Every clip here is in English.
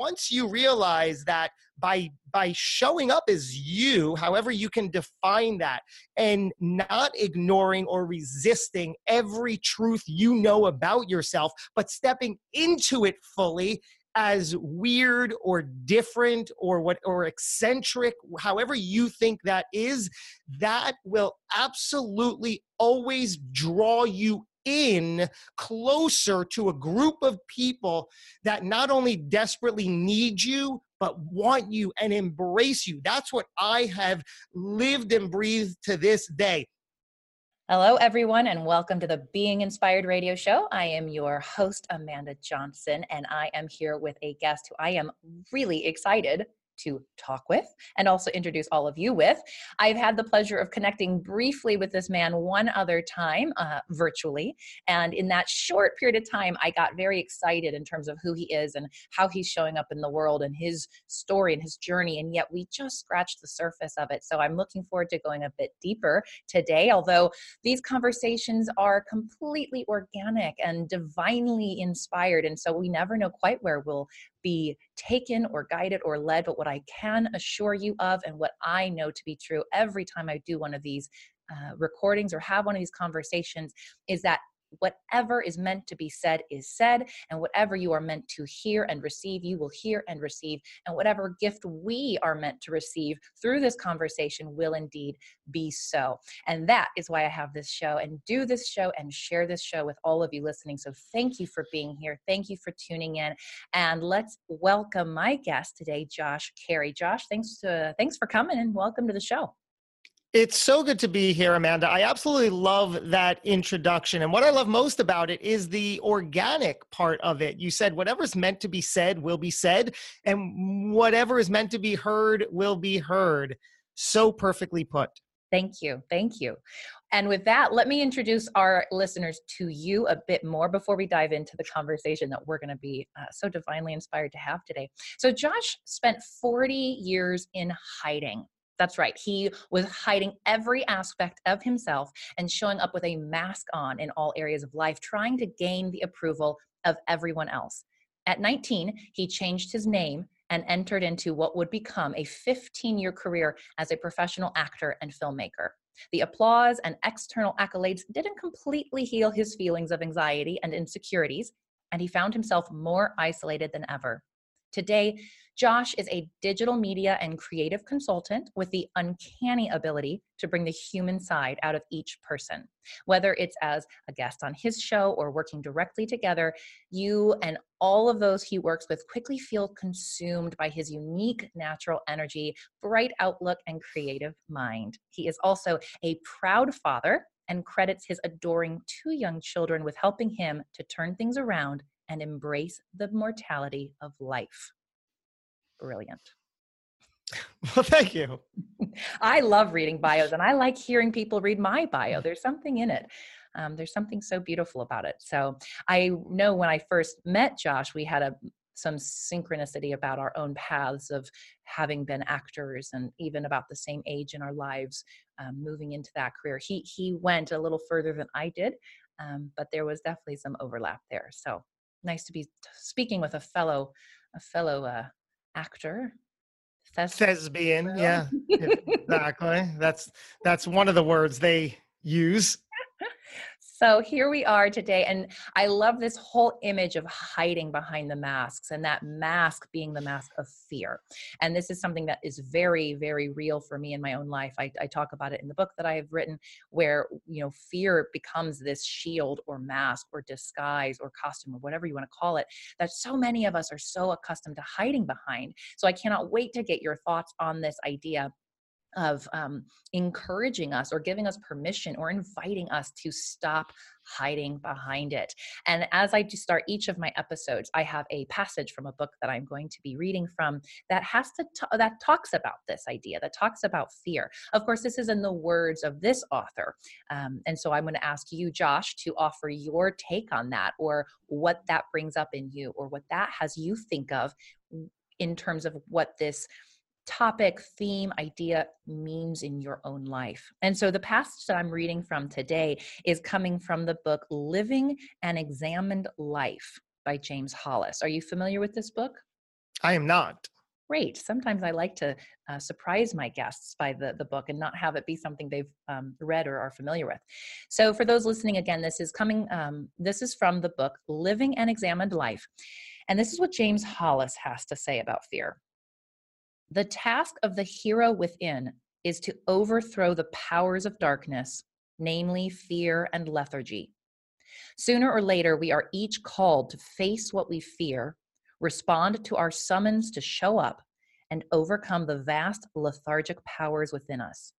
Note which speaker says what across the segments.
Speaker 1: once you realize that by by showing up as you however you can define that and not ignoring or resisting every truth you know about yourself but stepping into it fully as weird or different or what or eccentric however you think that is that will absolutely always draw you in closer to a group of people that not only desperately need you but want you and embrace you that's what i have lived and breathed to this day
Speaker 2: Hello, everyone, and welcome to the Being Inspired Radio Show. I am your host, Amanda Johnson, and I am here with a guest who I am really excited to talk with and also introduce all of you with. I've had the pleasure of connecting briefly with this man one other time uh, virtually. And in that short period of time, I got very excited in terms of who he is and how he's showing up in the world and his story and his journey. And yet we just scratched the surface of it. So I'm looking forward to going a bit deeper today, although these conversations are completely organic and divinely inspired. And so we never know quite where we'll be taken or guided or led, but what I can assure you of and what I know to be true every time I do one of these uh, recordings or have one of these conversations is that whatever is meant to be said is said, and whatever you are meant to hear and receive, you will hear and receive. And whatever gift we are meant to receive through this conversation will indeed be so. And that is why I have this show and do this show and share this show with all of you listening. So thank you for being here. Thank you for tuning in. And let's welcome my guest today, Josh Carey. Josh, thanks to thanks for coming and welcome to the show.
Speaker 1: It's so good to be here, Amanda. I absolutely love that introduction. And what I love most about it is the organic part of it. You said whatever's meant to be said will be said, and whatever is meant to be heard will be heard. So perfectly put.
Speaker 2: Thank you. Thank you. And with that, let me introduce our listeners to you a bit more before we dive into the conversation that we're going to be uh, so divinely inspired to have today. So, Josh spent 40 years in hiding that's right. He was hiding every aspect of himself and showing up with a mask on in all areas of life, trying to gain the approval of everyone else. At 19, he changed his name and entered into what would become a 15 year career as a professional actor and filmmaker. The applause and external accolades didn't completely heal his feelings of anxiety and insecurities, and he found himself more isolated than ever. Today, Josh is a digital media and creative consultant with the uncanny ability to bring the human side out of each person. Whether it's as a guest on his show or working directly together, you and all of those he works with quickly feel consumed by his unique natural energy, bright outlook, and creative mind. He is also a proud father and credits his adoring two young children with helping him to turn things around and embrace the mortality of life. Brilliant.
Speaker 1: Well, thank you.
Speaker 2: I love reading bios and I like hearing people read my bio. There's something in it. Um, there's something so beautiful about it. So I know when I first met Josh, we had a some synchronicity about our own paths of having been actors and even about the same age in our lives um, moving into that career he he went a little further than i did um, but there was definitely some overlap there so nice to be speaking with a fellow a fellow uh, actor
Speaker 1: thespian yeah exactly that's that's one of the words they use
Speaker 2: so here we are today. And I love this whole image of hiding behind the masks and that mask being the mask of fear. And this is something that is very, very real for me in my own life. I, I talk about it in the book that I have written, where, you know, fear becomes this shield or mask or disguise or costume or whatever you want to call it, that so many of us are so accustomed to hiding behind. So I cannot wait to get your thoughts on this idea of um, encouraging us or giving us permission or inviting us to stop hiding behind it. And as I start each of my episodes, I have a passage from a book that I'm going to be reading from that has to t- that talks about this idea, that talks about fear. Of course, this is in the words of this author, um, and so I'm going to ask you, Josh, to offer your take on that, or what that brings up in you, or what that has you think of in terms of what this topic, theme, idea means in your own life. And so the passage that I'm reading from today is coming from the book Living an Examined Life by James Hollis. Are you familiar with this book?
Speaker 1: I am not.
Speaker 2: Great. Sometimes I like to uh, surprise my guests by the, the book and not have it be something they've um, read or are familiar with. So, for those listening again, this is coming, um, this is from the book Living an Examined Life. And this is what James Hollis has to say about fear. The task of the hero within is to overthrow the powers of darkness, namely fear and lethargy. Sooner or later, we are each called to face what we fear, respond to our summons to show up, and overcome the vast lethargic powers within us.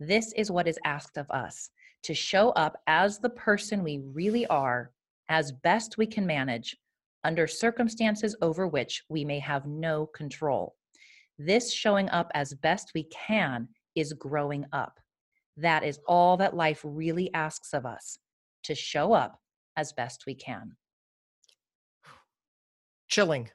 Speaker 2: This is what is asked of us to show up as the person we really are, as best we can manage, under circumstances over which we may have no control. This showing up as best we can is growing up. That is all that life really asks of us to show up as best we can.
Speaker 1: Chilling.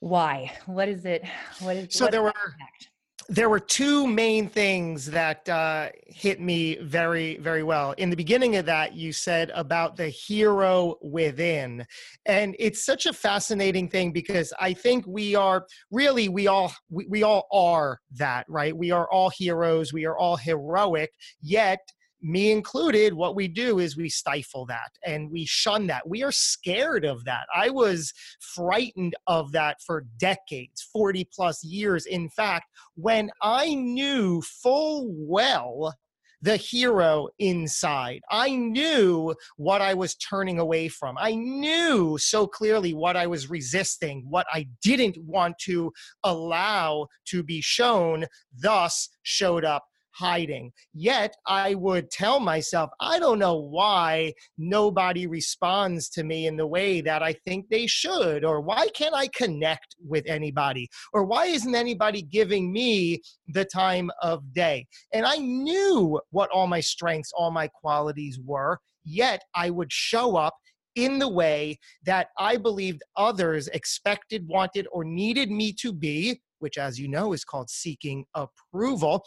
Speaker 2: Why? What is it? What is
Speaker 1: so there were
Speaker 2: impact?
Speaker 1: There were two main things that uh, hit me very very well. In the beginning of that you said about the hero within and it's such a fascinating thing because i think we are really we all we, we all are that right? We are all heroes we are all heroic yet me included, what we do is we stifle that and we shun that. We are scared of that. I was frightened of that for decades, 40 plus years. In fact, when I knew full well the hero inside. I knew what I was turning away from. I knew so clearly what I was resisting, what I didn't want to allow to be shown, thus showed up hiding. Yet I would tell myself, I don't know why nobody responds to me in the way that I think they should, or why can't I connect with anybody, or why isn't anybody giving me the time of day? And I knew what all my strengths, all my qualities were, yet I would show up in the way that I believed others expected, wanted, or needed me to be, which, as you know, is called seeking approval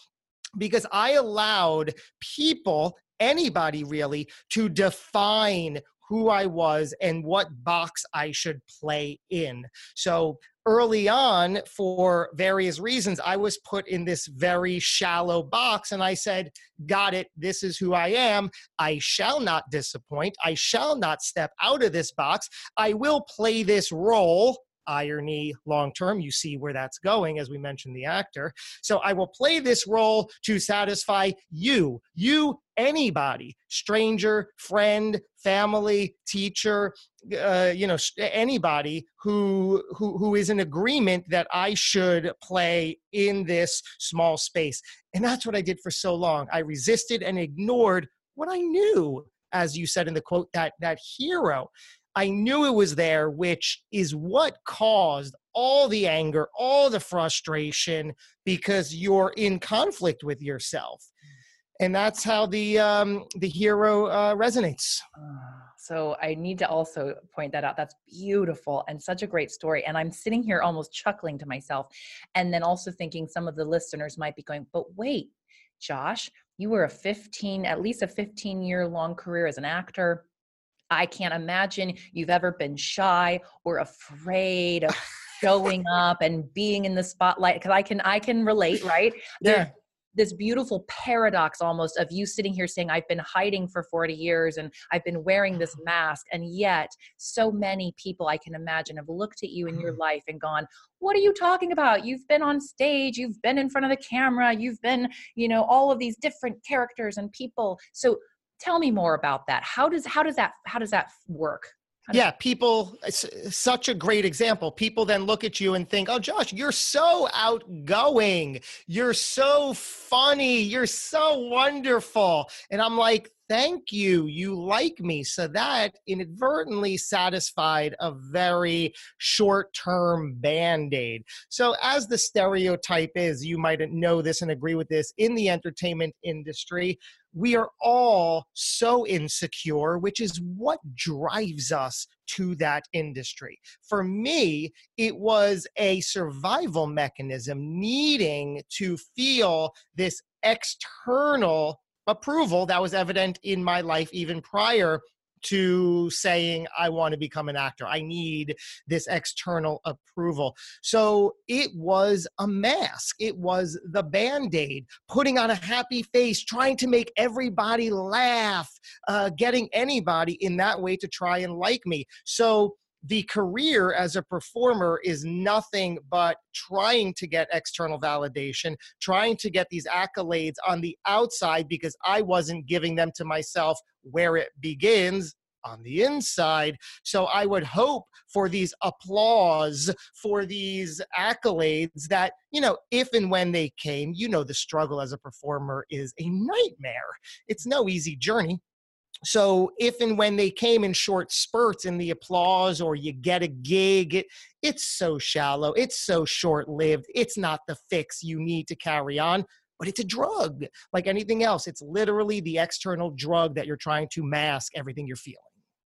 Speaker 1: because I allowed people, anybody really, to define who I was and what box I should play in. So early on, for various reasons, I was put in this very shallow box and I said, Got it. This is who I am. I shall not disappoint. I shall not step out of this box. I will play this role irony long term. You see where that's going, as we mentioned the actor. So I will play this role to satisfy you, you, anybody, stranger, friend, family, teacher, uh, you know, anybody who, who who is in agreement that I should play in this small space. And that's what I did for so long. I resisted and ignored what I knew as you said in the quote that that hero I knew it was there, which is what caused all the anger, all the frustration, because you're in conflict with yourself. And that's how the um, the hero uh, resonates.
Speaker 2: So I need to also point that out. That's beautiful and such a great story. And I'm sitting here almost chuckling to myself, and then also thinking some of the listeners might be going, "But wait, Josh, you were a 15, at least a 15 year long career as an actor I can't imagine you've ever been shy or afraid of showing up and being in the spotlight because I can I can relate, right?
Speaker 1: Yeah.
Speaker 2: this beautiful paradox almost of you sitting here saying I've been hiding for 40 years and I've been wearing this mask and yet so many people I can imagine have looked at you in your mm-hmm. life and gone what are you talking about you've been on stage you've been in front of the camera you've been you know all of these different characters and people so tell me more about that. How does how does that how does that work?
Speaker 1: Yeah people such a great example. People then look at you and think oh josh you're so outgoing. You're so funny. You're so wonderful. And i'm like thank you. You like me. So that inadvertently satisfied a very short term band-aid. So as the stereotype is you might know this and agree with this in the entertainment industry we are all so insecure, which is what drives us to that industry. For me, it was a survival mechanism needing to feel this external approval that was evident in my life even prior to saying I want to become an actor. I need this external approval. So it was a mask. It was the band-aid, putting on a happy face, trying to make everybody laugh, uh, getting anybody in that way to try and like me. So the career as a performer is nothing but trying to get external validation, trying to get these accolades on the outside because I wasn't giving them to myself where it begins on the inside. So I would hope for these applause, for these accolades that, you know, if and when they came, you know, the struggle as a performer is a nightmare. It's no easy journey so if and when they came in short spurts in the applause or you get a gig it, it's so shallow it's so short lived it's not the fix you need to carry on but it's a drug. Like anything else it's literally the external drug that you're trying to mask everything you're feeling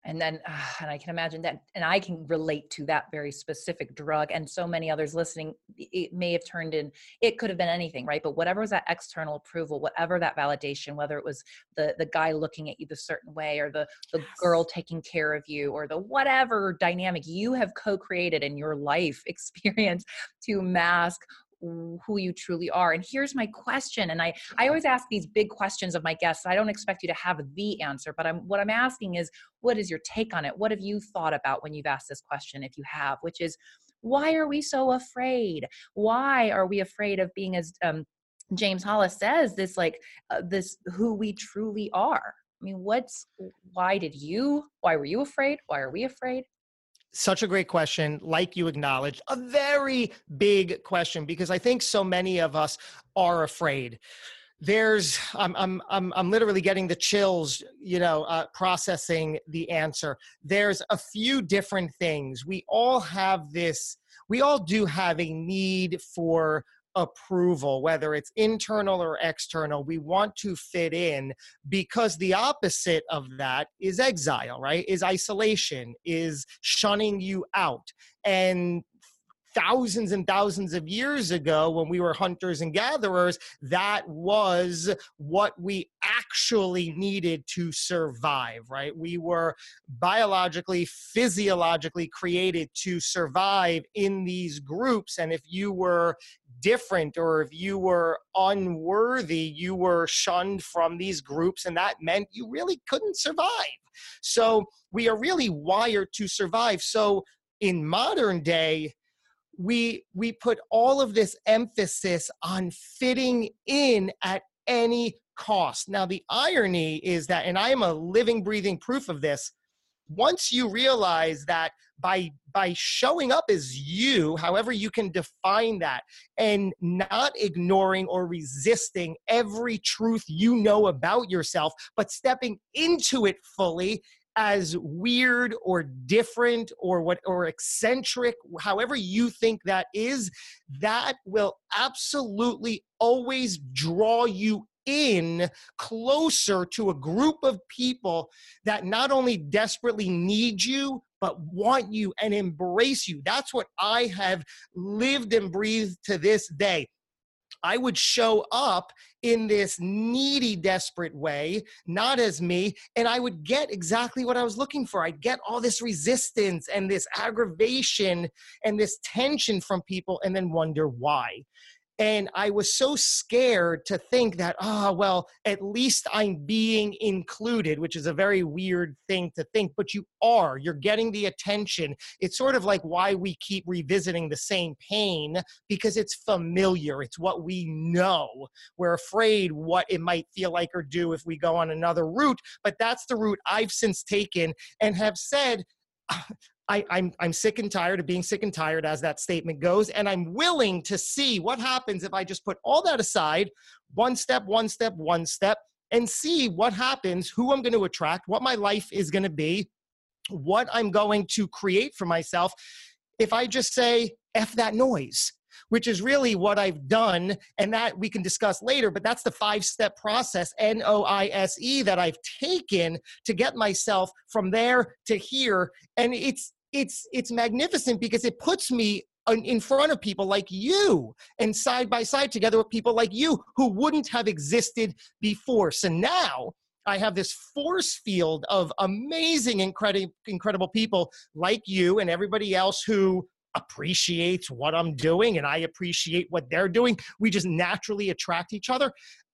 Speaker 2: and then uh, and i can imagine that and i can relate to that very specific drug and so many others listening it may have turned in it could have been anything right? But whatever was that external approval whatever that validation whether it was the the guy looking at you the certain way or the the girl taking care of you or the whatever dynamic you have co-created in your life experience to mask who you truly are. And here's my question. And I, I always ask these big questions of my guests. I don't expect you to have the answer, but I'm what I'm asking is what is your take on it? What have you thought about when you've asked this question, if you have, which is why are we so afraid? Why are we afraid of being as um, James Hollis says, this like uh, this who we truly are? I mean, what's why did you? Why were you afraid? Why are we afraid?
Speaker 1: Such a great question like you acknowledged a very big question because i think so many of us are afraid. There's i'm i'm i'm, I'm literally getting the chills you know uh, processing the answer. There's a few different things. We all have this we all do have a need for approval, whether it's internal or external. We want to fit in because the opposite of that is exile, right? Is isolation, is shunning you out. And thousands and thousands of years ago when we were hunters and gatherers, that was what we actually needed to survive, right? We were biologically, physiologically created to survive in these groups. And if you were different or if you were unworthy, you were shunned from these groups, and that meant you really couldn't survive. So we are really wired to survive. So in modern day, we we put all of this emphasis on fitting in at any cost. Now the irony is that and I am a living breathing proof of this. Once you realize that by by showing up as you, however you can define that and not ignoring or resisting every truth you know about yourself, but stepping into it fully as weird or different or what or eccentric however you think that is that will absolutely always draw you in closer to a group of people that not only desperately need you but want you and embrace you that's what i have lived and breathed to this day I would show up in this needy, desperate way, not as me, and I would get exactly what I was looking for. I'd get all this resistance and this aggravation and this tension from people and then wonder why. And I was so scared to think that, ah, oh, well, at least I'm being included, which is a very weird thing to think, but you are. You're getting the attention. It's sort of like why we keep revisiting the same pain because it's familiar. It's what we know. We're afraid what it might feel like or do if we go on another route, but that's the route I've since taken and have said, I, I'm, I'm sick and tired of being sick and tired, as that statement goes, and I'm willing to see what happens if I just put all that aside, one step, one step, one step, and see what happens, who I'm going to attract, what my life is going to be, what I'm going to create for myself. If I just say, F that noise, which is really what I've done. And that we can discuss later, but that's the five step process, N O I S E, that I've taken to get myself from there to here. And it's, it's it's magnificent because it puts me in front of people like you and side by side together with people like you who wouldn't have existed before. So now I have this force field of amazing, incredible, incredible people like you and everybody else who appreciates what I'm doing and I appreciate what they're doing. We just naturally attract each other.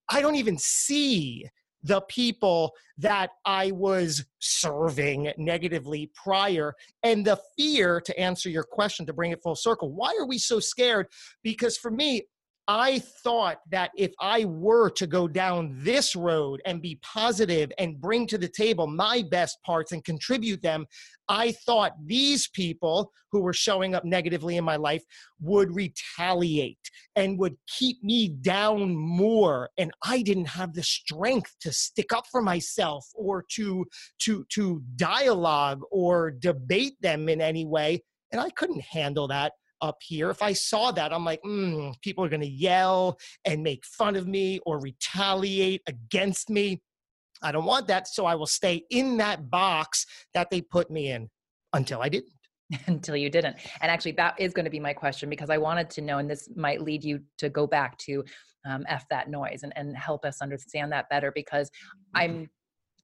Speaker 1: I don't even see the people that I was serving negatively prior. And the fear, to answer your question, to bring it full circle, why are we so scared? Because for me, I thought that if I were to go down this road and be positive and bring to the table my best parts and contribute them, I thought these people who were showing up negatively in my life would retaliate and would keep me down more. And I didn't have the strength to stick up for myself or to, to, to dialogue or debate them in any way. And I couldn't handle that up here. If I saw that, I'm like, mm, people are going to yell and make fun of me or retaliate against me. I don't want that. So I will stay in that box that they put me in until I didn't.
Speaker 2: until you didn't. And actually, that is going to be my question because I wanted to know, and this might lead you to go back to um, F that noise and, and help us understand that better because mm-hmm. I'm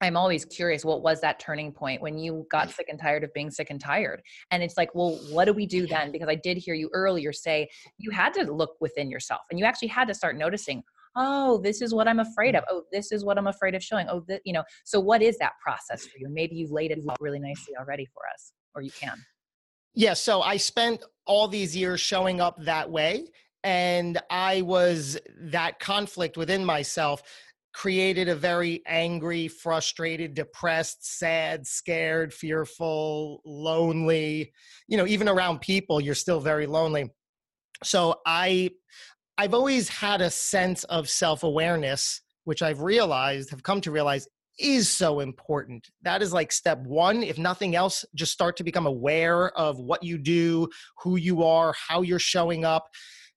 Speaker 2: I'm always curious what was that turning point when you got mm. sick and tired of being sick and tired? And it's like, well, what do we do then? Because I did hear you earlier say you had to look within yourself and you actually had to start noticing, oh, this is what I'm afraid of. Mm. Oh, this is what I'm afraid of showing. Oh, you know, so what is that process for you? Maybe you've laid it out really nicely already for us, or you can.
Speaker 1: Yeah, so I spent all these years showing up that way and I was that conflict within myself created a very angry, frustrated, depressed, sad, scared, fearful, lonely. You know, even around people, you're still very lonely. So I I've always had a sense of self-awareness, which I've realized, have come to realize is so important. That is like step one. If nothing else, just start to become aware of what you do, who you are, how you're showing up.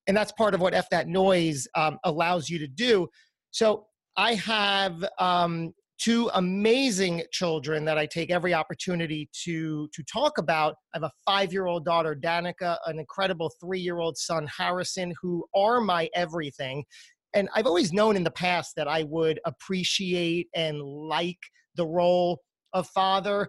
Speaker 1: And that's part of what F That Noise um, allows you to do. So I have um, two amazing children that I take every opportunity to to talk about. I have a five-year-old daughter, Danica, an incredible three-year-old son, Harrison, who are my everything. And I've always known in the past that I would appreciate and like the role of father.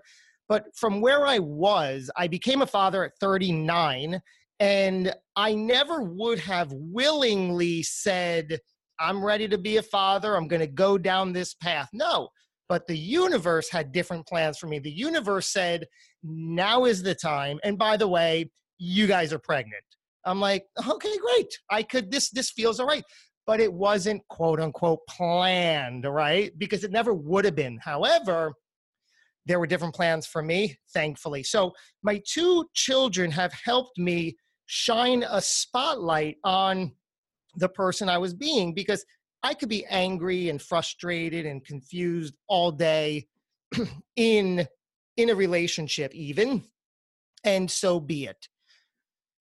Speaker 1: But from where I was, I became a father at 39, and I never would have willingly said, I'm ready to be a father. I'm going to go down this path. No, but the universe had different plans for me. The universe said, now is the time. And by the way, you guys are pregnant. I'm like, okay, great. I could, this, this feels all right. But it wasn't quote unquote planned, right? Because it never would have been. However, there were different plans for me, thankfully. So my two children have helped me shine a spotlight on the person I was being because I could be angry and frustrated and confused all day in in a relationship even and so be it.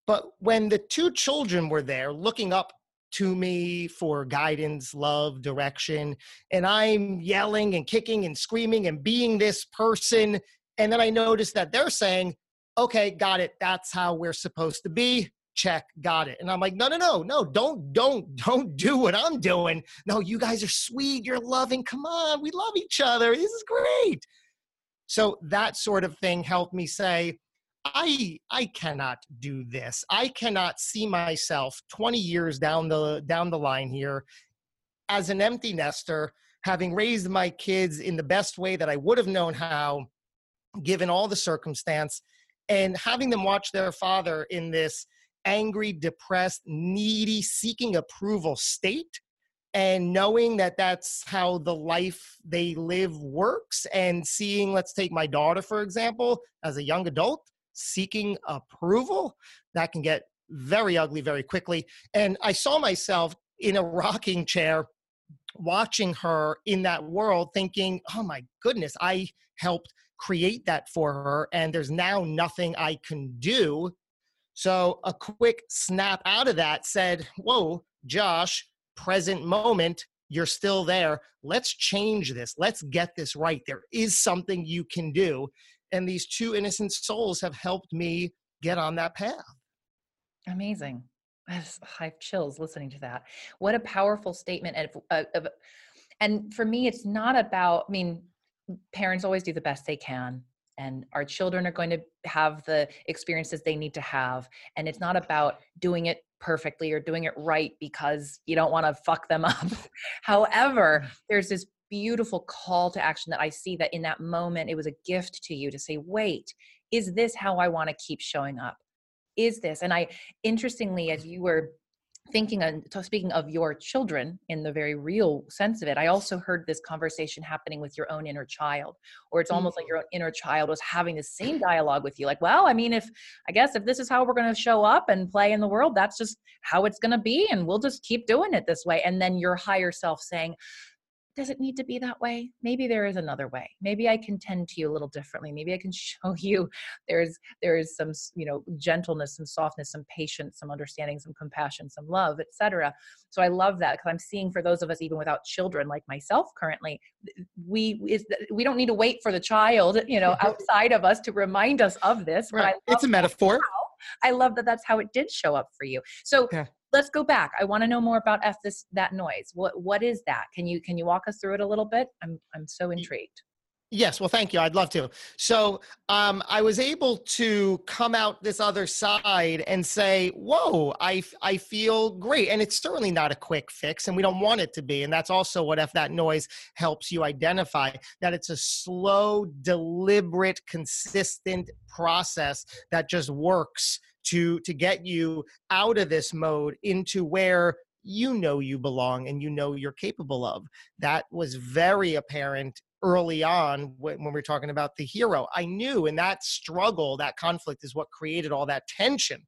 Speaker 1: But when the two children were there looking up to me for guidance, love, direction, and I'm yelling and kicking and screaming and being this person and then I noticed that they're saying, "Okay, got it. That's how we're supposed to be check got it. And i'm like no no no no don't don't don't do what i'm doing. No you guys are sweet you're loving come on we love each other this is great. So that sort of thing helped me say i i cannot do this. I cannot see myself 20 years down the down the line here as an empty nester having raised my kids in the best way that i would have known how given all the circumstance and having them watch their father in this angry, depressed, needy, seeking approval state and knowing that that's how the life they live works and seeing let's take my daughter for example as a young adult seeking approval that can get very ugly very quickly. And i saw myself in a rocking chair watching her in that world thinking oh my goodness i helped create that for her and there's now nothing i can do so a quick snap out of that said, Whoa, Josh, present moment, you're still there. Let's change this. Let's get this right. There is something you can do. And these two innocent souls have helped me get on that path.
Speaker 2: Amazing. I have chills listening to that. What a powerful statement of, and for me it's not about i mean parents always do the best they can and our children are going to have the experiences they need to have and it's not about doing it perfectly or doing it right because you don't want to fuck them up. However mm. there's this beautiful call to action that i see that in that moment it was a gift to you to say wait is this how i want to keep showing up? Is this? And i interestingly as you were thinking and speaking of your children in the very real sense of it i also heard this conversation happening with your own inner child or it's almost like mm-hmm. your inner child was having the same dialogue with you like well i mean if i guess if this is how we're going to show up and play in the world that's just how it's going to be and we'll just keep doing it this way and then your higher self saying does it need to be that way? Maybe there is another way. Maybe i can tend to you a little differently. Maybe i can show you there's there is some you know gentleness some softness some patience some understanding some compassion some love etc so i love that because i'm seeing for those of us even without children like myself currently we is we don't need to wait for the child you know outside of us to remind us of this
Speaker 1: right. it's a metaphor.
Speaker 2: I love that that's how it did show up for you. So yeah let's go back. I want to know more about F this that noise. What what is that? Can you can you walk us through it a little bit? I'm I'm so intrigued.
Speaker 1: Yes, well, thank you. I'd love to. So, um, I was able to come out this other side and say, "Whoa, I I feel great." And it's certainly not a quick fix, and we don't want it to be. And that's also what F that noise helps you identify that it's a slow, deliberate, consistent process that just works to to get you out of this mode into where you know you belong and you know you're capable of. That was very apparent early on when, we are talking about the hero. I knew and that struggle that conflict is what created all that tension.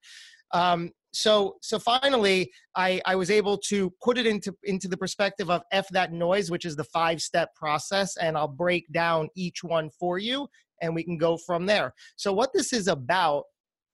Speaker 1: Um, so so finally I, I was able to put it into into the perspective of f that noise which is the five step process and i'll break down each one for you and we can go from there. So what this is about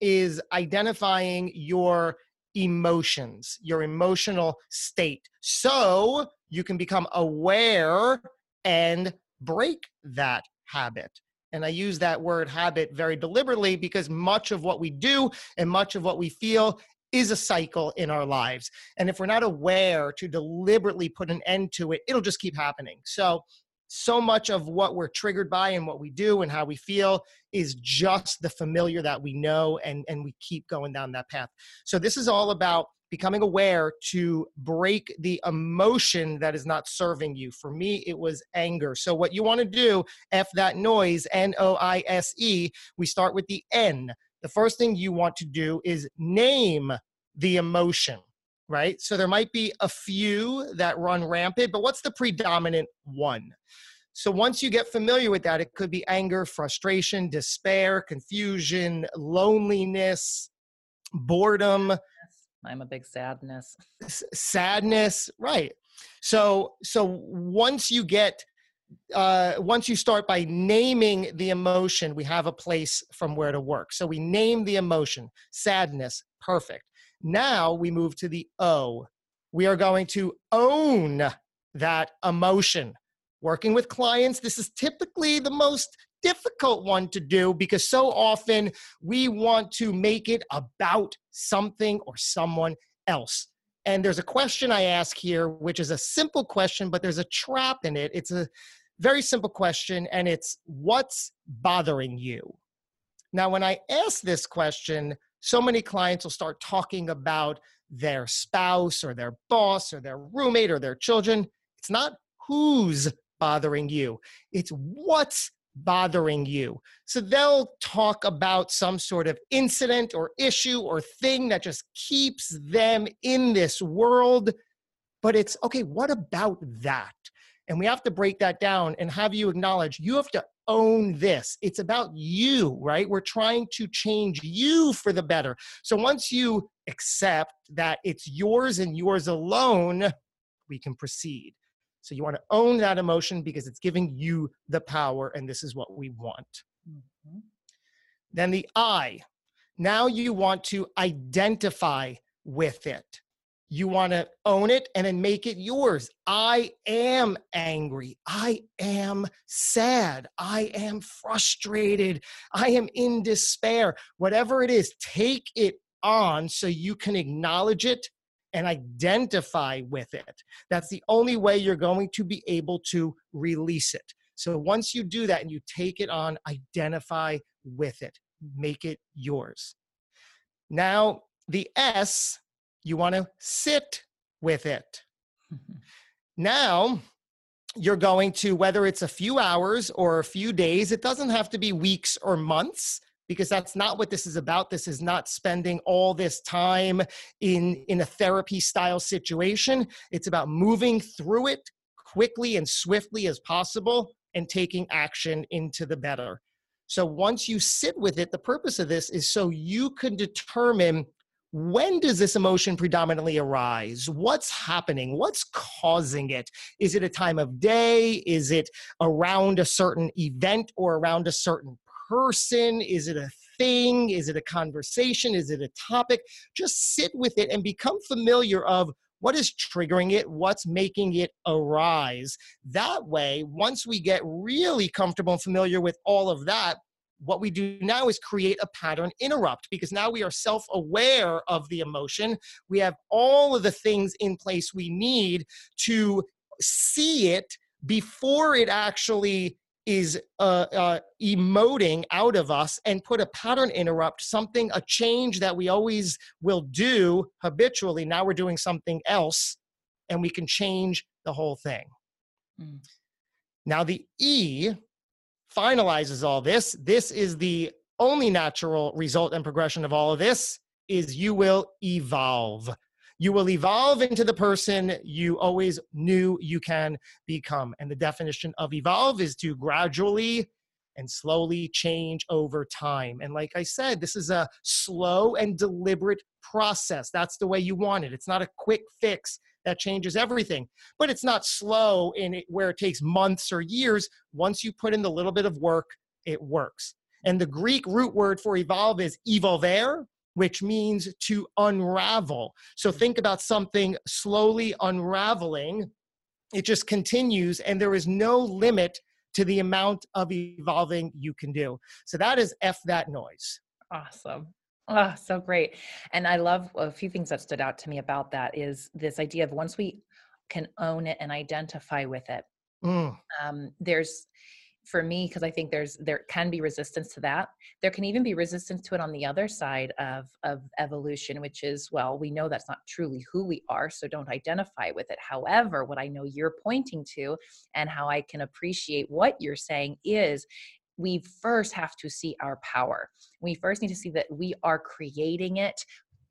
Speaker 1: is identifying your emotions, your emotional state. So you can become aware and break that habit. And I use that word habit very deliberately because much of what we do and much of what we feel is a cycle in our lives. And if we're not aware to deliberately put an end to it, it'll just keep happening. So so much of what we're triggered by and what we do and how we feel is just the familiar that we know and and we keep going down that path. So this is all about becoming aware to break the emotion that is not serving you. For me it was anger. So what you want to do f that noise n o i s e we start with the n. The first thing you want to do is name the emotion right? So there might be a few that run rampant, but what's the predominant one? So once you get familiar with that, it could be anger, frustration, despair, confusion, loneliness, boredom.
Speaker 2: I'm a big sadness.
Speaker 1: sadness, right. So so once you get uh, once you start by naming the emotion, we have a place from where to work. So we name the emotion, sadness, perfect. Now we move to the O. We are going to own that emotion. Working with clients, this is typically the most difficult one to do because so often we want to make it about something or someone else. And there's a question I ask here, which is a simple question, but there's a trap in it. It's a very simple question, and it's what's bothering you? Now, when I ask this question, so many clients will start talking about their spouse or their boss or their roommate or their children. It's not who's bothering you, it's what's bothering you. So they'll talk about some sort of incident or issue or thing that just keeps them in this world. But it's okay, what about that? And we have to break that down and have you acknowledge you have to own this. It's about you, right? We're trying to change you for the better. So once you accept that it's yours and yours alone, we can proceed. So you want to own that emotion because it's giving you the power, and this is what we want. Mm-hmm. Then the I. Now you want to identify with it you want to own it and then make it yours. I am angry. I am sad. I am frustrated. I am in despair. Whatever it is, take it on so you can acknowledge it and identify with it. That's the only way you're going to be able to release it. So once you do that and you take it on, identify with it, make it yours. Now, the S, you want to sit with it. now, you're going to, whether it's a few hours or a few days, it doesn't have to be weeks or months because that's not what this is about. This is not spending all this time in in a therapy style situation. It's about moving through it quickly and swiftly as possible and taking action into the better. So once you sit with it the purpose of this is so you can determine when does this emotion predominantly arise? What's happening? What's causing it? Is it a time of day? Is it around a certain event or around a certain person? Is it a thing? Is it a conversation? Is it a topic? Just sit with it and become familiar of what is triggering it what's making it arise that way once we get really comfortable and familiar with all of that what we do now is create a pattern interrupt because now we are self aware of the emotion. We have all of the things in place we need to see it before it actually is uh, uh, emoting out of us and put a pattern interrupt, something, a change that we always will do habitually. Now we're doing something else and we can change the whole thing. Mm. Now, the E finalizes all this. This is the only natural result and progression of all of this is you will evolve. You will evolve into the person you always knew you can become. And the definition of evolve is to gradually and slowly change over time. And like I said, this is a slow and deliberate process. That's the way you want it. It's not a quick fix that changes everything. But it's not slow in it where it takes months or years. Once you put in the little bit of work, it works. And the Greek root word for evolve is evolver, which means to unravel. So hmm. think about something slowly unraveling. It just continues, and there is no limit to the amount of evolving you can do. So that is F that noise.
Speaker 2: Awesome. Oh, so great. And I love a few things that stood out to me about that is this idea of once we can own it and identify with it, mm. um, there's for me because i think there's there can be resistance to that there can even be resistance to it on the other side of of evolution which is well we know that's not truly who we are so don't identify with it however what i know you're pointing to and how i can appreciate what you're saying is we first have to see our power. We first need to see that we are creating it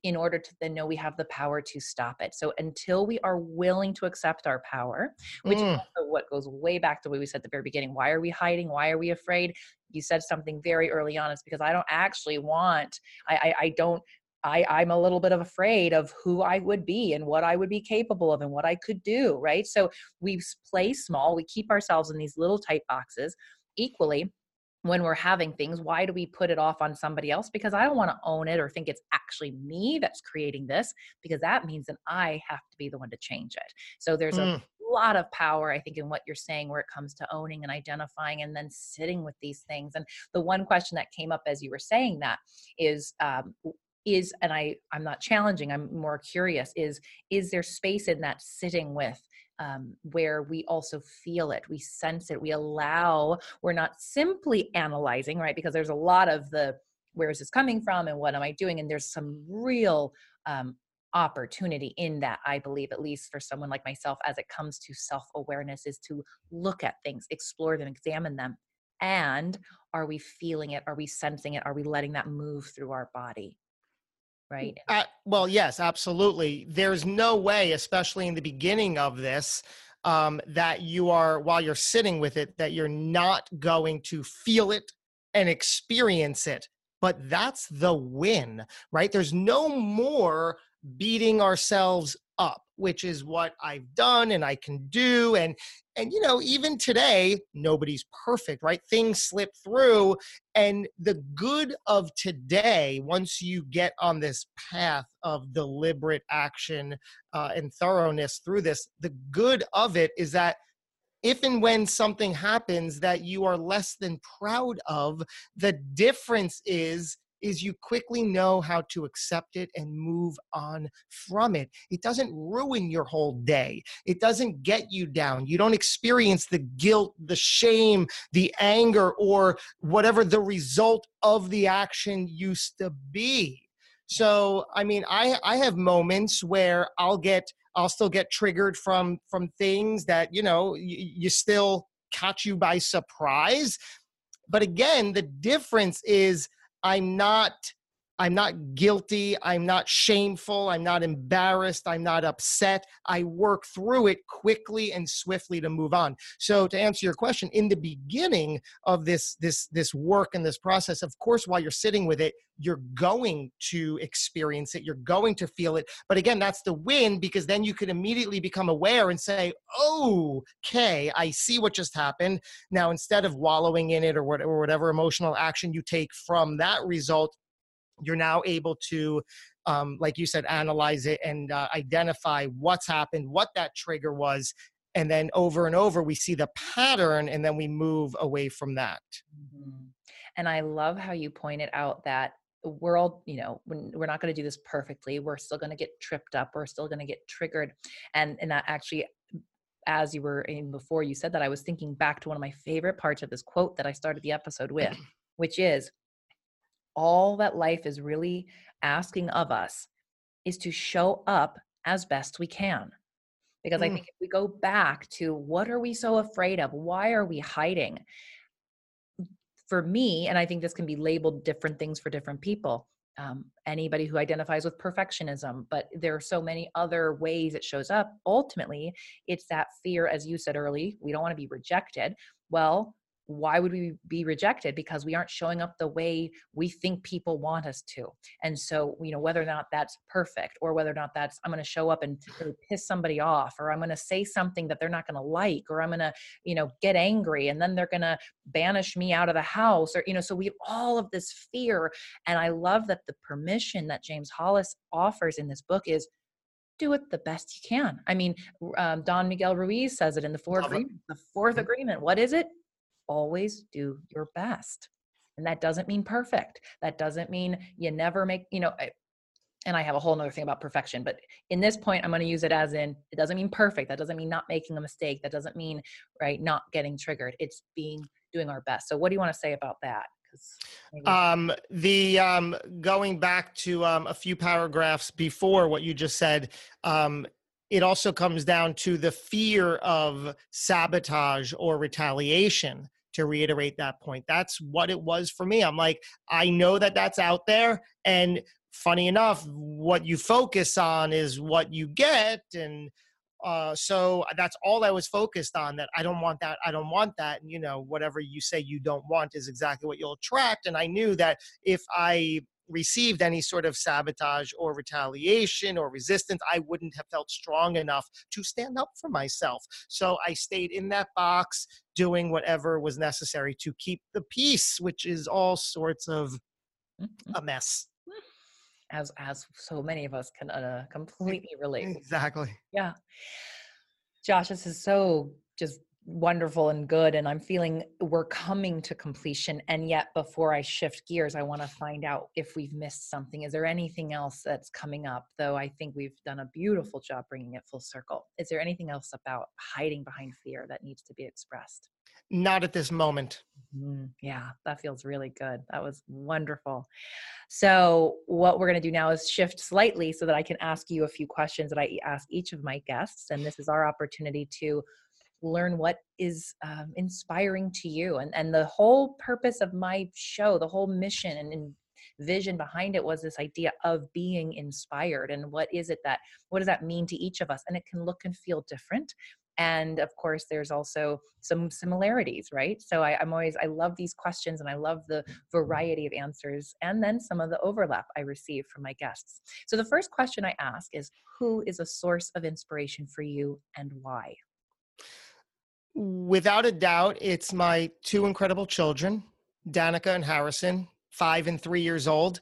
Speaker 2: in order to then know we have the power to stop it. So until we are willing to accept our power, which mm. is what goes way back to what we said at the very beginning. Why are we hiding? Why are we afraid? You said something very early on. It's because I don't actually want, I, I, I don't I, I'm a little bit of afraid of who I would be and what I would be capable of and what I could do, right? So we play small, we keep ourselves in these little tight boxes. Equally, when we're having things why do we put it off on somebody else? Because i don't want to own it or think it's actually me that's creating this because that means that i have to be the one to change it. So there's mm. a lot of power i think in what you're saying where it comes to owning and identifying and then sitting with these things. And the one question that came up as you were saying that is um, is and i i'm not challenging i'm more curious is is there space in that sitting with um, where we also feel it, we sense it, we allow, we're not simply analyzing, right? Because there's a lot of the where is this coming from and what am I doing? And there's some real um, opportunity in that, I believe, at least for someone like myself, as it comes to self awareness, is to look at things, explore them, examine them. And are we feeling it? Are we sensing it? Are we letting that move through our body? Right?
Speaker 1: Uh, well, yes, absolutely. There's no way, especially in the beginning of this, um, that you are, while you're sitting with it, that you're not going to feel it and experience it. But that's the win, right? There's no more beating ourselves up which is what I've done and I can do and and you know even today nobody's perfect right? Things slip through and the good of today once you get on this path of deliberate action uh, and thoroughness through this the good of it is that if and when something happens that you are less than proud of the difference is is you quickly know how to accept it and move on from it. It doesn't ruin your whole day. It doesn't get you down. You don't experience the guilt, the shame, the anger, or whatever the result of the action used to be. So, I mean, I I have moments where I'll get I'll still get triggered from from things that, you know, you, you still catch you by surprise. But again, the difference is I'm not I'm not guilty. I'm not shameful. I'm not embarrassed. I'm not upset. I work through it quickly and swiftly to move on. So to answer your question, in the beginning of this this this work and this process, of course, while you're sitting with it, you're going to experience it. You're going to feel it. But again, that's the win because then you can immediately become aware and say, "Oh, okay, I see what just happened." Now, instead of wallowing in it or whatever, whatever emotional action you take from that result you're now able to um, like you said analyze it and uh, identify what's happened what that trigger was and then over and over we see the pattern and then we move away from that
Speaker 2: mm-hmm. and i love how you pointed out that all you know we're not going to do this perfectly we're still going to get tripped up we're still going to get triggered and and that actually as you were in before you said that i was thinking back to one of my favorite parts of this quote that i started the episode with which is all that life is really asking of us is to show up as best we can. Because mm. I think if we go back to what are we so afraid of? Why are we hiding? For me, and I think this can be labeled different things for different people. Um, anybody who identifies with perfectionism, but there are so many other ways it shows up. Ultimately, it's that fear, as you said early, we don't want to be rejected. Well, why would we be rejected because we aren't showing up the way we think people want us to and so you know whether or not that's perfect or whether or not that's i'm going to show up and really piss somebody off or i'm going to say something that they're not going to like or i'm going to you know get angry and then they're going to banish me out of the house or you know so we have all of this fear and i love that the permission that james hollis offers in this book is do it the best you can. I mean, um, Don Miguel Ruiz says it in the fourth agreement. The 4th mm-hmm. agreement. What is it? Always do your best. And that doesn't mean perfect. That doesn't mean you never make, you know, and I have a whole nother thing about perfection, but in this point, I'm going to use it as in it doesn't mean perfect. That doesn't mean not making a mistake. That doesn't mean, right, not getting triggered. It's being doing our best. So, what do you want to say about that?
Speaker 1: Um, the um, going back to um, a few paragraphs before what you just said, um, it also comes down to the fear of sabotage or retaliation to reiterate that point that's what it was for me i'm like i know that that's out there and funny enough what you focus on is what you get and uh, so that's all I was focused on. That I don't want that. I don't want that. And you know, whatever you say you don't want is exactly what you'll attract. And I knew that if I received any sort of sabotage or retaliation or resistance, I wouldn't have felt strong enough to stand up for myself. So I stayed in that box doing whatever was necessary to keep the peace, which is all sorts of mm-hmm. a mess.
Speaker 2: As as so many of us can uh, completely relate.
Speaker 1: Exactly.
Speaker 2: Yeah. Josh, this is so just wonderful and good and i'm feeling we're coming to completion and yet before i shift gears i want to find out if we've missed something. Is there anything else that's coming up? Though i think we've done a beautiful job bringing it full circle. Is there anything else about hiding behind fear that needs to be expressed?
Speaker 1: Not at this moment.
Speaker 2: Mm, yeah that feels really good. That was wonderful. So what we're going to do now is shift slightly so that i can ask you a few questions that i ask each of my guests and this is our opportunity to learn what is um, inspiring to you and and the whole purpose of my show the whole mission and, and vision behind it was this idea of being inspired and what is it that what does that mean to each of us? And it can look and feel different and of course there's also some similarities right? So I, am always i love these questions and i love the variety of answers and then some of the overlap i receive from my guests. So the first question i ask is who is a source of inspiration for you and why
Speaker 1: Without a doubt, it's my two incredible children, Danica and Harrison, five and three years old.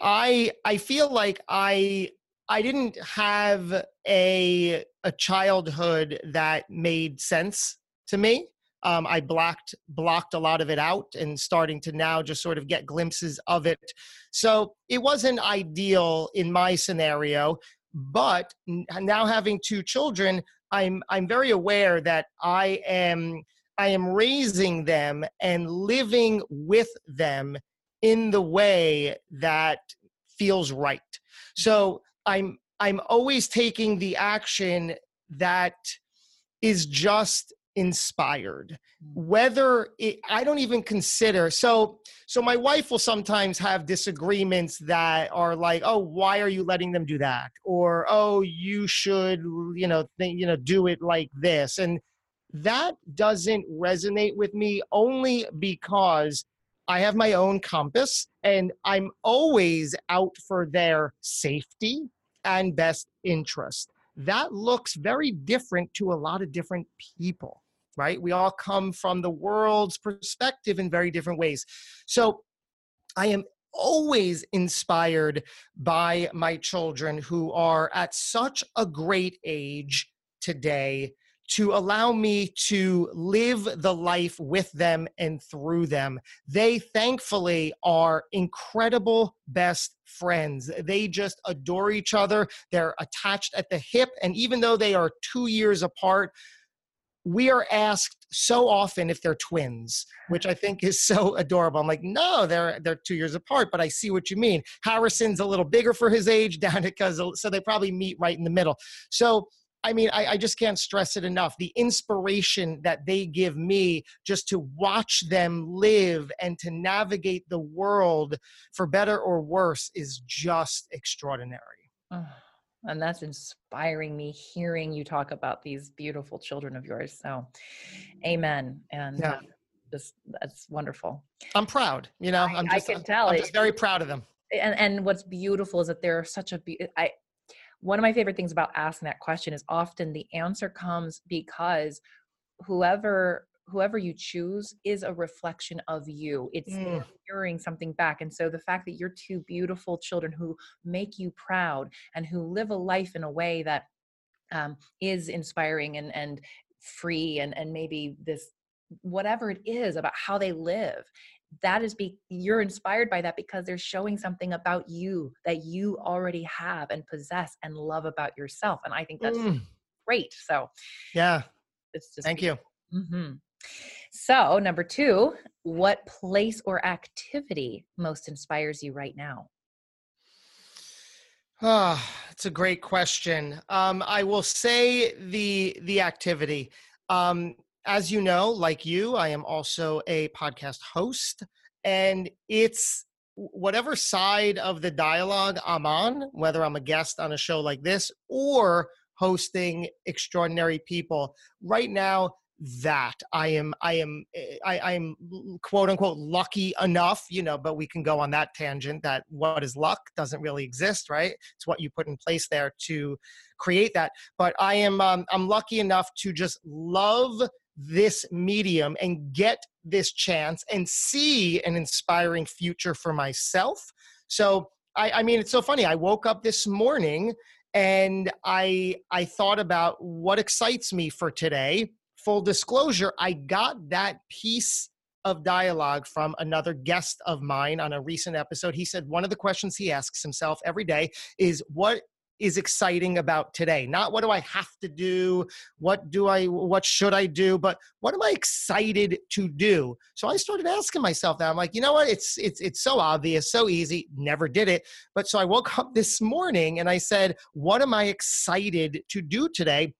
Speaker 1: I I feel like I I didn't have a a childhood that made sense to me. um, I blocked blocked a lot of it out and starting to now just sort of get glimpses of it. So it wasn't ideal in my scenario, but now having two children, I'm I'm very aware that I am I am raising them and living with them in the way that feels right. So I'm I'm always taking the action that is just inspired mm. whether it, i don't even consider so so my wife will sometimes have disagreements that are like oh why are you letting them do that or oh you should you know think, you know do it like this and that doesn't resonate with me only because I have my own compass and I'm always out for their safety and best interest. That looks very different to a lot of different people, right? We all come from the world's perspective in very different ways. So I am always inspired by my children who are at such a great age today to allow me to live the life with them and through them. They thankfully are incredible best friends. They just adore each other. They're attached at the hip. And even though they are two years apart, we are asked so often if they're twins, which I think is so adorable. I'm like, no, they're they're two years apart, but I see what you mean. Harrison's a little bigger for his age, Danica, so they probably meet right in the middle. So I mean, I, I, just can't stress it enough. The inspiration that they give me just to watch them live and to navigate the world for better or worse is just extraordinary.
Speaker 2: and that's inspiring me hearing you talk about these beautiful children of yours. So, amen. And yeah. Uh, just that's wonderful.
Speaker 1: I'm proud. You know, I'm just,
Speaker 2: I can tell.
Speaker 1: I'm just very proud of them.
Speaker 2: And and what's beautiful is that they're such a. I one of my favorite things about asking that question is often the answer comes because whoever whoever you choose is a reflection of you it's mm. mirroring something back and so the fact that you're two beautiful children who make you proud and who live a life in a way that um, is inspiring and and free and and maybe this whatever it is about how they live that is be you're inspired by that because they're showing something about you that you already have and possess and love about yourself and i think that's mm. great so
Speaker 1: yeah it's just thank you
Speaker 2: mm-hmm. so number two what place or activity most inspires you right now
Speaker 1: Ah, oh, it's a great question. Um, I will say the the activity. Um, as you know, like you, I am also a podcast host, and it's whatever side of the dialogue I'm on, whether I'm a guest on a show like this or hosting extraordinary people. Right now, that I am, I am, eh, I, am quote unquote lucky enough, you know. But we can go on that tangent. That what is luck doesn't really exist, right? It's what you put in place there to create that. But I am, um, I'm lucky enough to just love this medium and get this chance and see an inspiring future for myself. So, I, I mean, it's so funny. I woke up this morning and I I thought about what excites me for today. Full disclosure, I got that piece of dialogue from another guest of mine on a recent episode. He said one of the questions he asks himself every day is what is exciting about today. Not what do i have to do? What do i what should i do? but what am i excited to do? So i started asking myself that. I'm like you know what? It's it's it's so obvious so easy never did it. But so i woke up this morning and i said what am i excited to do today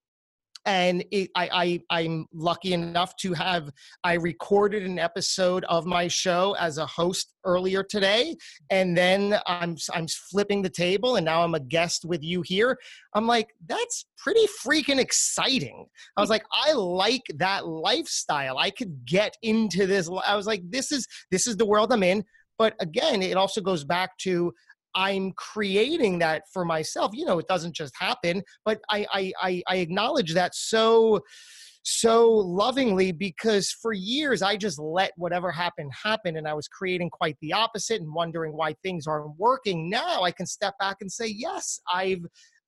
Speaker 1: and it, I, I i'm lucky enough to have i recorded an episode of my show as a host earlier today and then i'm i'm flipping the table and now i'm a guest with you here. I'm like that's pretty freaking exciting. I was like i like that lifestyle. I could get into this i was like this is this is the world i'm in. But again it also goes back to I'm creating that for myself. You know, it doesn't just happen, but I I I, I acknowledge that so so lovingly because for years I just let whatever happened happen and I was creating quite the opposite and wondering why things aren't working. Now I can step back and say, yes, I've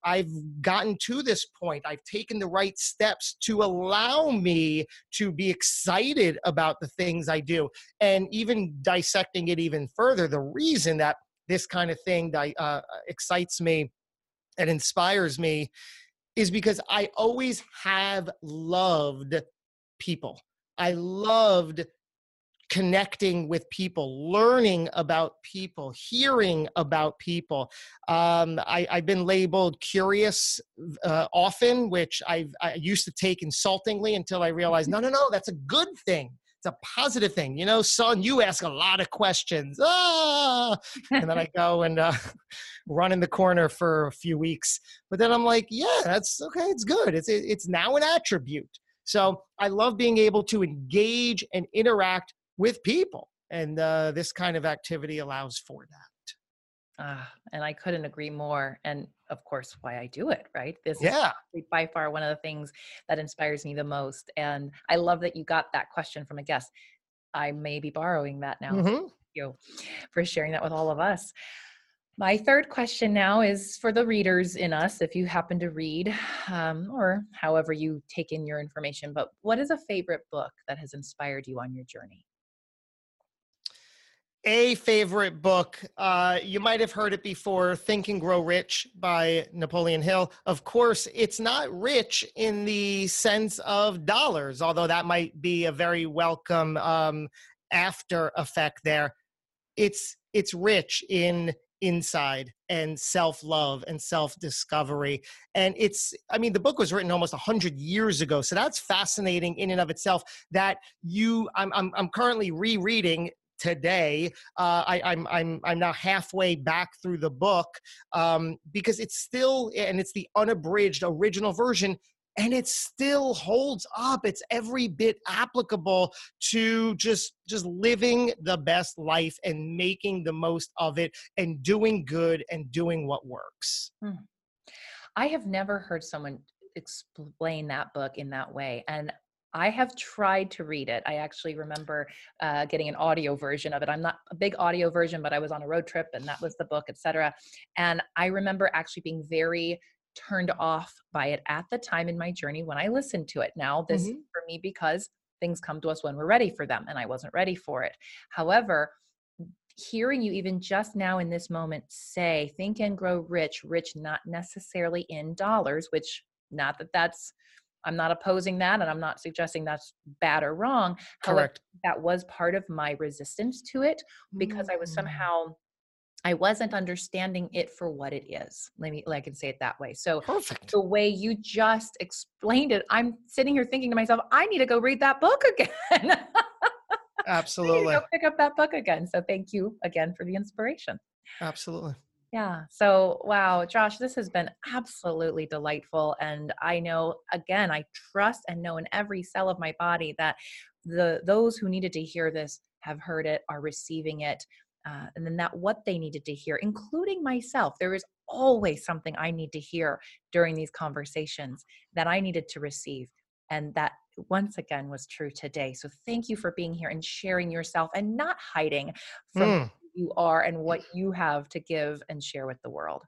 Speaker 1: I've gotten to this point. I've taken the right steps to allow me to be excited about the things I do. And even dissecting it even further, the reason that this kind of thing that uh, excites me and inspires me is because I always have loved people. I loved connecting with people, learning about people, hearing about people. Um, I, have been labeled curious uh, often, which I've, I used to take insultingly until I realized no, no, no, that's a good thing. It's a positive thing. You know, son, you ask a lot of questions. Ah! And then I go and uh, run in the corner for a few weeks. But then I'm like, yeah, that's okay. It's good. It's, it's now an attribute. So I love being able to engage and interact with people. And uh, this kind of activity allows for that.
Speaker 2: Uh, and I couldn't agree more. And of course, why I do it, right? This
Speaker 1: yeah.
Speaker 2: is by far one of the things that inspires me the most. And I love that you got that question from a guest. I may be borrowing that now. Mm-hmm. Thank you for sharing that with all of us. My third question now is for the readers in us, if you happen to read um, or however you take in your information. But what is a favorite book that has inspired you on your journey?
Speaker 1: A favorite book, uh, you might have heard it before Think and Grow Rich by Napoleon Hill. Of course, it's not rich in the sense of dollars, although that might be a very welcome um, after effect there. It's it's rich in inside and self-love and self-discovery and it's i mean the book was written almost 100 years ago so that's fascinating in and of itself that you i'm i'm, I'm currently rereading today. Uh, I, am I'm, I'm I'm now halfway back through the book um, because it's still and it's the unabridged original version and it still holds up it's every bit applicable to just just living the best life and making the most of it and doing good and doing what works hmm.
Speaker 2: i have never heard someone explain that book in that way and I have tried to read it. I actually remember uh, getting an audio version of it. I'm not a big audio version, but I was on a road trip and that was the book, etc. And I remember actually being very turned off by it at the time in my journey when I listened to it. Now, this mm-hmm. for me because things come to us when we're ready for them, and I wasn't ready for it. However, hearing you even just now in this moment say, think and grow rich, rich not necessarily in dollars, which not that that's I'm not opposing that and I'm not suggesting that's bad or wrong.
Speaker 1: Correct.
Speaker 2: However, that was part of my resistance to it because mm. I was mm. somehow I wasn't understanding it for what it is. Let me, like, I can say it that way. So,
Speaker 1: perfect.
Speaker 2: The way you just explained it, I'm sitting here thinking to myself, I need to go read that book again.
Speaker 1: Absolutely.
Speaker 2: go pick up that book again. So, thank you again for the inspiration.
Speaker 1: Absolutely.
Speaker 2: Yeah. So, wow, Josh, this has been absolutely delightful. And I know, again, I trust and know in every cell of my body that the those who needed to hear this have heard it, are receiving it, uh, and then that what they needed to hear, including myself. There is always something I need to hear during these conversations that I needed to receive. And that once again was true today. So thank you for being here and sharing yourself and not hiding from mm you are and what you have to give and share with the world.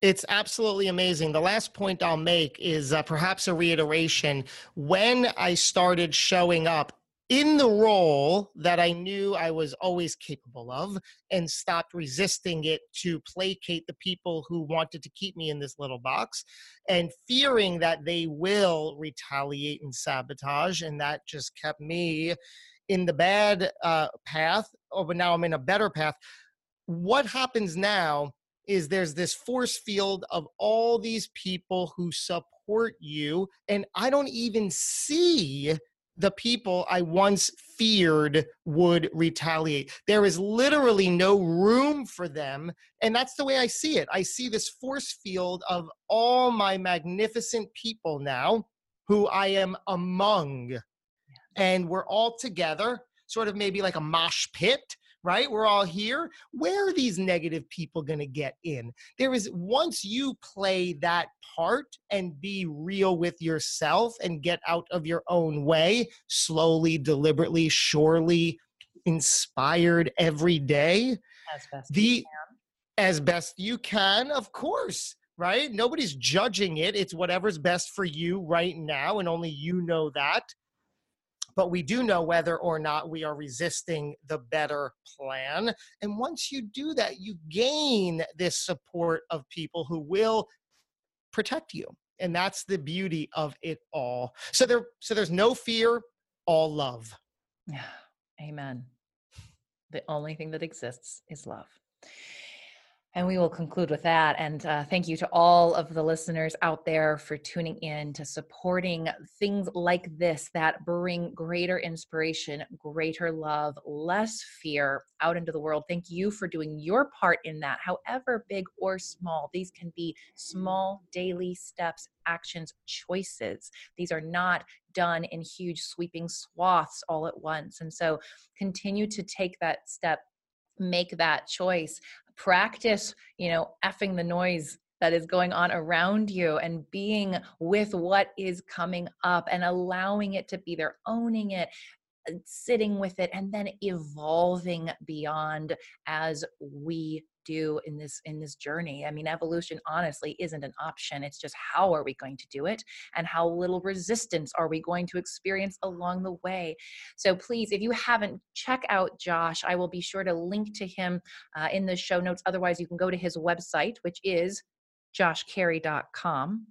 Speaker 1: It's absolutely amazing. The last point I'll make is uh, perhaps a reiteration. When I started showing up in the role that I knew I was always capable of and stopped resisting it to placate the people who wanted to keep me in this little box and fearing that they will retaliate and sabotage. And that just kept me in the bad uh, path, oh, but now I'm in a better path. What happens now is there's this force field of all these people who support you, and I don't even see the people I once feared would retaliate. There is literally no room for them. And that's the way I see it. I see this force field of all my magnificent people now who I am among and we're all together, sort of maybe like a mosh pit, right? We're all here. Where are these negative people going to get in? There is, once you play that part and be real with yourself and get out of your own way, slowly, deliberately, surely, inspired every day.
Speaker 2: As best the,
Speaker 1: As best you can, of course right? Nobody's judging it. It's whatever's best for you right now, and only you know that. But we do know whether or not we are resisting the better plan. And once you do that, you gain this support of people who will protect you. And that's the beauty of it all. So there so there's no fear, all love.
Speaker 2: Yeah. Amen. The only thing that exists is love. And we will conclude with that. And uh, thank you to all of the listeners out there for tuning in to supporting things like this that bring greater inspiration, greater love, less fear out into the world. Thank you for doing your part in that, however big or small. These can be small daily steps, actions, choices. These are not done in huge sweeping swaths all at once. And so continue to take that step make that choice practice you know effing the noise that is going on around you and being with what is coming up and allowing it to be there owning it uh, sitting with it and then evolving beyond as we do in this in this journey. I mean evolution honestly isn't an option. It's just how are we going to do it? And how little resistance are we going to experience along the way? So please if you haven't check out josh. I will be sure to link to him uh, in the show notes. Otherwise you can go to his website which is joshcary.com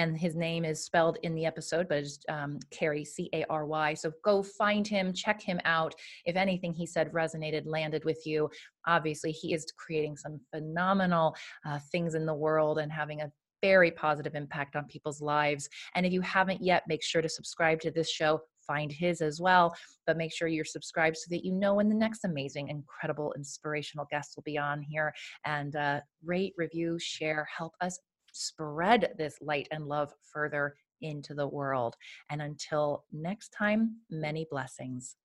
Speaker 2: and his name is spelled in the episode, but it's um, C A R Y. So go find him, check him out. If anything he said resonated, landed with you, obviously he is creating some phenomenal uh, things in the world and having a very positive impact on people's lives. And if you haven't yet, make sure to subscribe to this show. Find his as well, but make sure you're subscribed so that you know when the next amazing, incredible, inspirational guest will be on here. And uh, rate, review, share, help us spread this light and love further into the world. And until next time, many blessings.